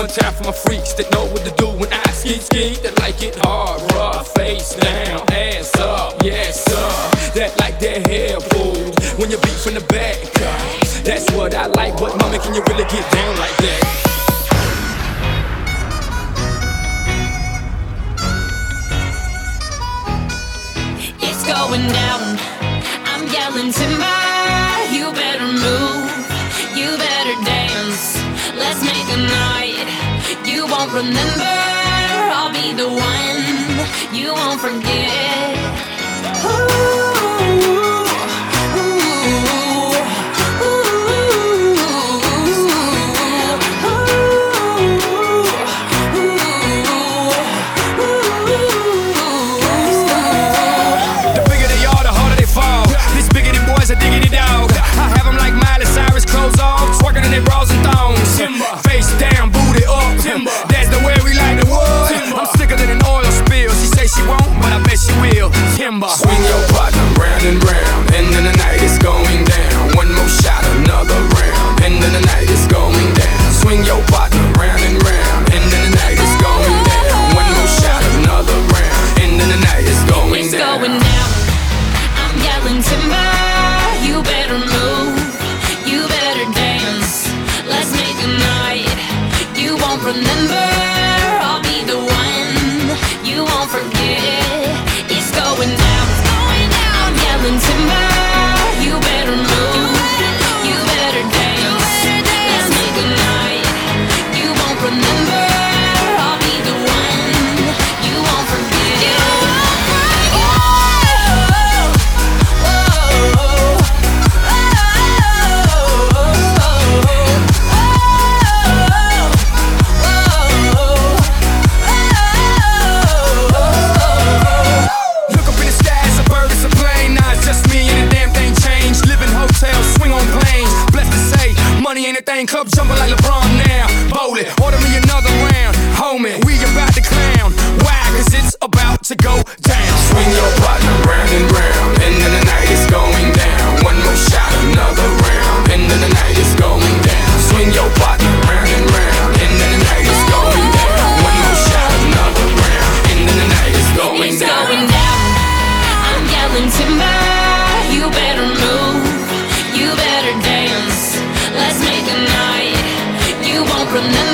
One time for my freaks that know what to do when I ski ski. That like it hard, rough, face down, ass up, yes sir. That like their hair pulled when you beat from the back. That's what I like, but mama, can you really get down like that? It's going down. I'm yelling timber. You won't remember. I'll be the one. Swing your partner round and round, end of the night is going down. One more shot, another round, end of the night is going down. Swing your partner round and round, end of the night is going down. One more shot, another round, end of the night is going it's down. It's going down. I'm yelling timber, you better move, you better dance. Let's make a night you won't remember. Anything club jumping like LeBron now. Bowl it, order me another round. Homie, we about to clown. Why? Cause it's about to go down. from now.